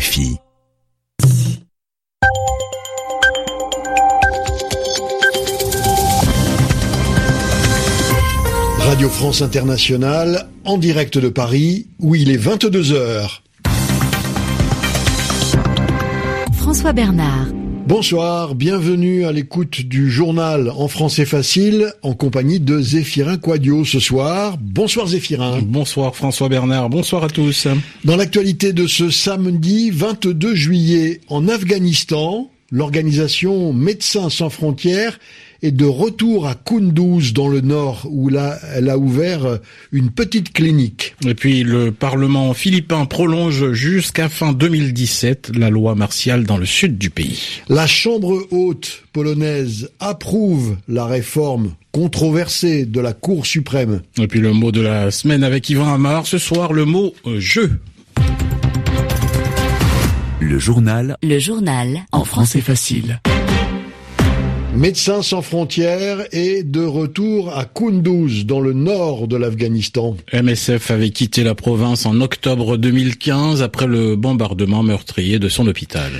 RFI. Radio France Internationale, en direct de Paris, où il est 22 heures. François Bernard. Bonsoir, bienvenue à l'écoute du journal en français facile en compagnie de Zéphirin Quadio ce soir. Bonsoir Zéphirin. Bonsoir François Bernard, bonsoir à tous. Dans l'actualité de ce samedi 22 juillet en Afghanistan, l'organisation Médecins sans frontières est de retour à Kunduz dans le nord où là, elle a ouvert une petite clinique. Et puis le Parlement philippin prolonge jusqu'à fin 2017 la loi martiale dans le sud du pays. La Chambre haute polonaise approuve la réforme controversée de la Cour suprême. Et puis le mot de la semaine avec Yvan Amar, ce soir le mot euh, jeu. Le journal. Le journal. En français facile. Médecins sans frontières est de retour à Kunduz, dans le nord de l'Afghanistan. MSF avait quitté la province en octobre 2015 après le bombardement meurtrier de son hôpital.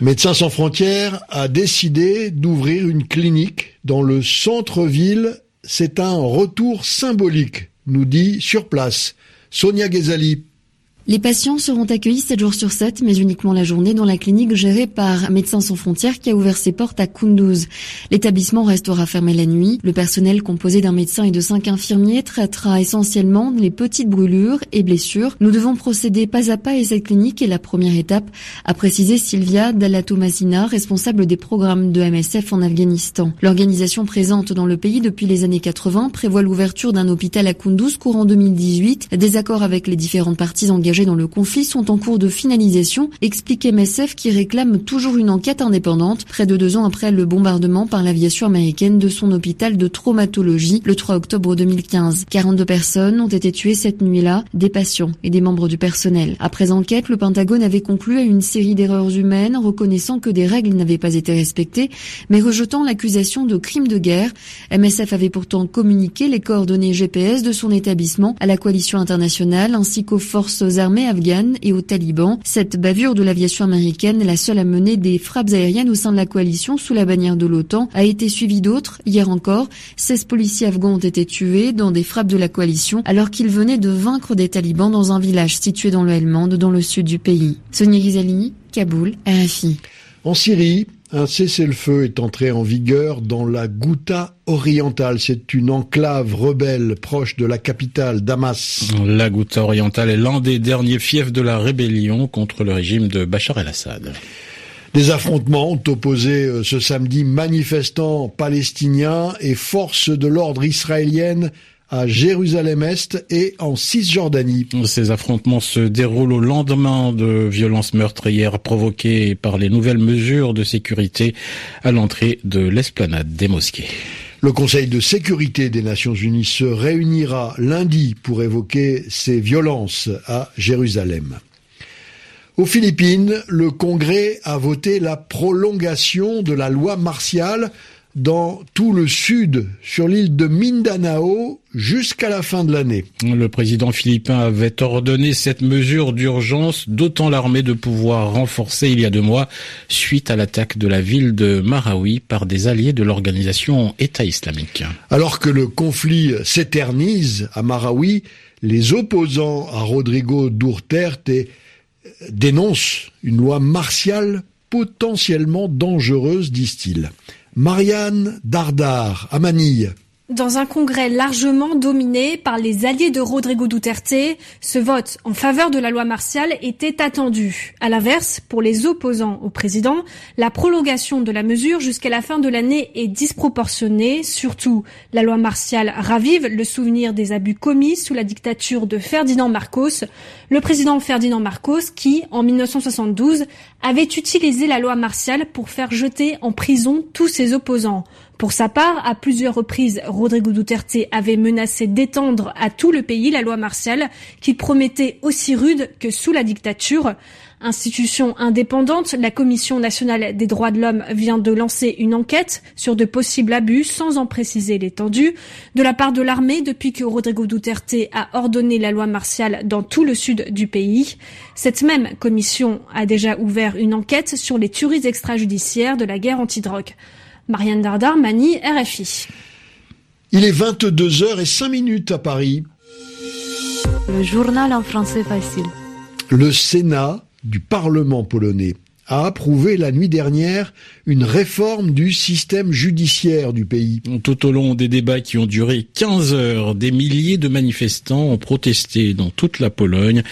Médecins sans frontières a décidé d'ouvrir une clinique dans le centre-ville. C'est un retour symbolique, nous dit sur place Sonia Ghezali. Les patients seront accueillis 7 jours sur 7, mais uniquement la journée dans la clinique gérée par Médecins sans frontières qui a ouvert ses portes à Kunduz. L'établissement restera fermé la nuit. Le personnel composé d'un médecin et de cinq infirmiers traitera essentiellement les petites brûlures et blessures. Nous devons procéder pas à pas et cette clinique est la première étape, a précisé Sylvia Dallatomasina, responsable des programmes de MSF en Afghanistan. L'organisation présente dans le pays depuis les années 80 prévoit l'ouverture d'un hôpital à Kunduz courant 2018. Des accords avec les différentes parties engagées dans le conflit sont en cours de finalisation, explique MSF qui réclame toujours une enquête indépendante près de deux ans après le bombardement par l'aviation américaine de son hôpital de traumatologie le 3 octobre 2015. 42 personnes ont été tuées cette nuit-là, des patients et des membres du personnel. Après enquête, le Pentagone avait conclu à une série d'erreurs humaines, reconnaissant que des règles n'avaient pas été respectées, mais rejetant l'accusation de crime de guerre. MSF avait pourtant communiqué les coordonnées GPS de son établissement à la coalition internationale ainsi qu'aux forces armées afghane et aux talibans. Cette bavure de l'aviation américaine, la seule à mener des frappes aériennes au sein de la coalition sous la bannière de l'OTAN, a été suivie d'autres. Hier encore, 16 policiers afghans ont été tués dans des frappes de la coalition alors qu'ils venaient de vaincre des talibans dans un village situé dans le Helmand, dans le sud du pays. Sonia Ghizali, Kaboul, RFI. En Syrie, un cessez-le-feu est entré en vigueur dans la Ghouta orientale. C'est une enclave rebelle proche de la capitale, Damas. La Ghouta orientale est l'un des derniers fiefs de la rébellion contre le régime de Bachar el-Assad. Des affrontements ont opposé ce samedi manifestants palestiniens et forces de l'ordre israéliennes à Jérusalem-Est et en Cisjordanie. Ces affrontements se déroulent au lendemain de violences meurtrières provoquées par les nouvelles mesures de sécurité à l'entrée de l'esplanade des mosquées. Le Conseil de sécurité des Nations Unies se réunira lundi pour évoquer ces violences à Jérusalem. Aux Philippines, le Congrès a voté la prolongation de la loi martiale dans tout le sud, sur l'île de Mindanao, jusqu'à la fin de l'année. Le président philippin avait ordonné cette mesure d'urgence, dotant l'armée de pouvoir renforcer il y a deux mois, suite à l'attaque de la ville de Marawi par des alliés de l'organisation État islamique. Alors que le conflit s'éternise à Marawi, les opposants à Rodrigo Duterte dénoncent une loi martiale potentiellement dangereuse, disent-ils. Marianne Dardar, à Manille. Dans un congrès largement dominé par les alliés de Rodrigo Duterte, ce vote en faveur de la loi martiale était attendu. À l'inverse, pour les opposants au président, la prolongation de la mesure jusqu'à la fin de l'année est disproportionnée. Surtout, la loi martiale ravive le souvenir des abus commis sous la dictature de Ferdinand Marcos, le président Ferdinand Marcos qui, en 1972, avait utilisé la loi martiale pour faire jeter en prison tous ses opposants. Pour sa part, à plusieurs reprises, Rodrigo Duterte avait menacé d'étendre à tout le pays la loi martiale qu'il promettait aussi rude que sous la dictature. Institution indépendante, la Commission nationale des droits de l'homme vient de lancer une enquête sur de possibles abus sans en préciser l'étendue de la part de l'armée depuis que Rodrigo Duterte a ordonné la loi martiale dans tout le sud du pays. Cette même commission a déjà ouvert une enquête sur les tueries extrajudiciaires de la guerre antidrogue. Marianne Dardar, Mani, RFI. Il est 22h et 5 minutes à Paris. Le journal en français facile. Le Sénat du Parlement polonais a approuvé la nuit dernière une réforme du système judiciaire du pays. Tout au long des débats qui ont duré 15 heures, des milliers de manifestants ont protesté dans toute la Pologne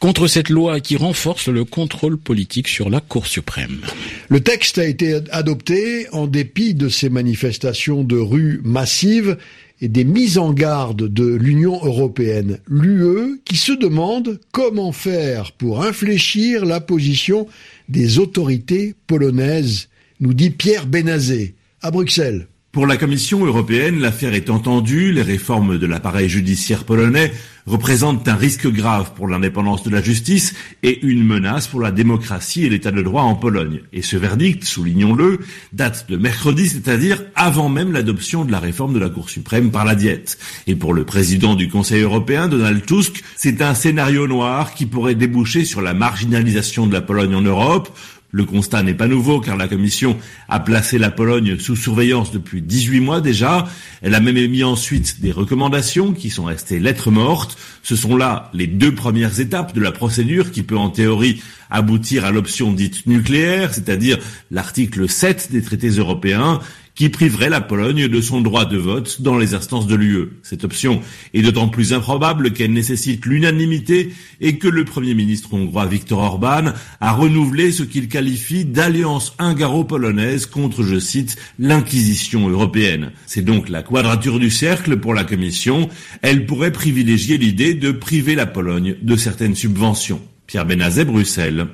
contre cette loi qui renforce le contrôle politique sur la Cour suprême. Le texte a été adopté en dépit de ces manifestations de rue massives et des mises en garde de l'Union européenne, l'UE qui se demande comment faire pour infléchir la position des autorités polonaises, nous dit Pierre Benazé, à Bruxelles. Pour la Commission européenne, l'affaire est entendue, les réformes de l'appareil judiciaire polonais représentent un risque grave pour l'indépendance de la justice et une menace pour la démocratie et l'état de droit en Pologne. Et ce verdict, soulignons-le, date de mercredi, c'est-à-dire avant même l'adoption de la réforme de la Cour suprême par la Diète. Et pour le président du Conseil européen, Donald Tusk, c'est un scénario noir qui pourrait déboucher sur la marginalisation de la Pologne en Europe, le constat n'est pas nouveau car la Commission a placé la Pologne sous surveillance depuis 18 mois déjà. Elle a même émis ensuite des recommandations qui sont restées lettres mortes. Ce sont là les deux premières étapes de la procédure qui peut en théorie aboutir à l'option dite nucléaire, c'est-à-dire l'article 7 des traités européens qui priverait la Pologne de son droit de vote dans les instances de l'UE. Cette option est d'autant plus improbable qu'elle nécessite l'unanimité et que le Premier ministre hongrois Viktor Orban a renouvelé ce qu'il qualifie d'alliance hungaro-polonaise contre, je cite, l'inquisition européenne. C'est donc la quadrature du cercle pour la Commission. Elle pourrait privilégier l'idée de priver la Pologne de certaines subventions. Pierre Benazet, Bruxelles.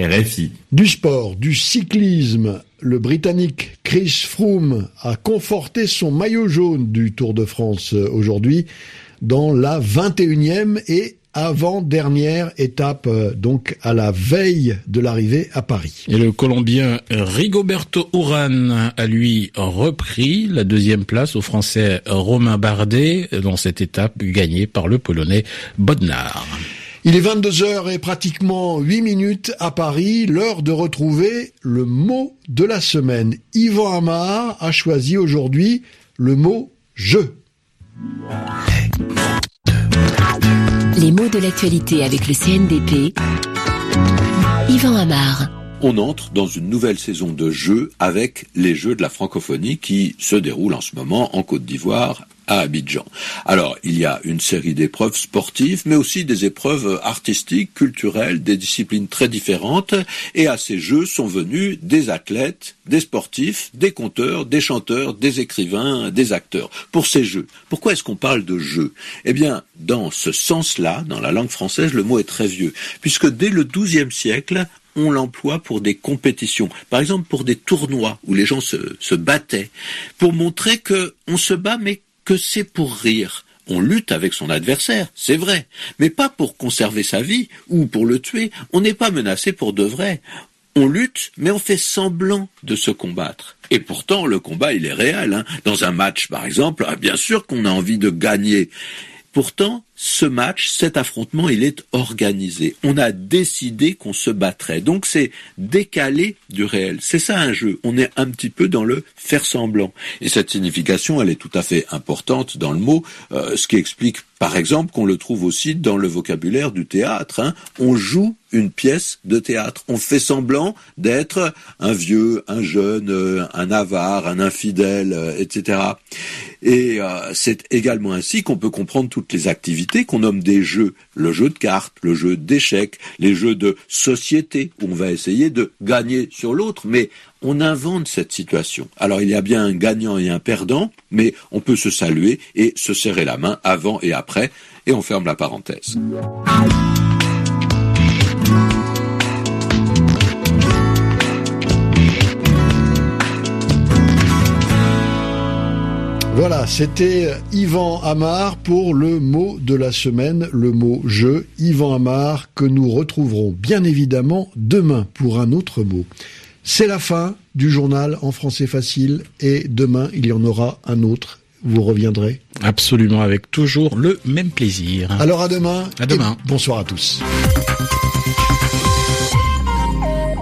RFI. Du sport, du cyclisme, le Britannique Chris Froome a conforté son maillot jaune du Tour de France euh, aujourd'hui dans la 21e et avant-dernière étape, euh, donc à la veille de l'arrivée à Paris. Et le Colombien Rigoberto Urán a lui repris la deuxième place au Français Romain Bardet dans cette étape gagnée par le Polonais Bodnar. Il est 22h et pratiquement 8 minutes à Paris, l'heure de retrouver le mot de la semaine. Yvan Amar a choisi aujourd'hui le mot je. Les mots de l'actualité avec le CNDP. Yvan Amar. On entre dans une nouvelle saison de jeux avec les Jeux de la francophonie qui se déroulent en ce moment en Côte d'Ivoire à Abidjan. Alors, il y a une série d'épreuves sportives, mais aussi des épreuves artistiques, culturelles, des disciplines très différentes. Et à ces Jeux sont venus des athlètes, des sportifs, des conteurs, des chanteurs, des écrivains, des acteurs. Pour ces Jeux, pourquoi est-ce qu'on parle de Jeux? Eh bien, dans ce sens-là, dans la langue française, le mot est très vieux, puisque dès le XIIe siècle, on l'emploie pour des compétitions, par exemple pour des tournois où les gens se, se battaient, pour montrer que on se bat mais que c'est pour rire. On lutte avec son adversaire, c'est vrai, mais pas pour conserver sa vie ou pour le tuer. On n'est pas menacé pour de vrai. On lutte, mais on fait semblant de se combattre. Et pourtant, le combat, il est réel. Hein. Dans un match, par exemple, ah, bien sûr qu'on a envie de gagner. Pourtant, ce match, cet affrontement, il est organisé. On a décidé qu'on se battrait. Donc c'est décalé du réel. C'est ça un jeu. On est un petit peu dans le faire semblant. Et cette signification, elle est tout à fait importante dans le mot, euh, ce qui explique par exemple qu'on le trouve aussi dans le vocabulaire du théâtre. Hein. On joue une pièce de théâtre. On fait semblant d'être un vieux, un jeune, euh, un avare, un infidèle, euh, etc. Et c'est également ainsi qu'on peut comprendre toutes les activités qu'on nomme des jeux, le jeu de cartes, le jeu d'échecs, les jeux de société, où on va essayer de gagner sur l'autre, mais on invente cette situation. Alors il y a bien un gagnant et un perdant, mais on peut se saluer et se serrer la main avant et après, et on ferme la parenthèse. Voilà, c'était Yvan Amar pour le mot de la semaine, le mot jeu. Yvan Amar que nous retrouverons bien évidemment demain pour un autre mot. C'est la fin du journal en français facile et demain il y en aura un autre. Vous reviendrez Absolument, avec toujours le même plaisir. Alors à demain. À demain. bonsoir à tous.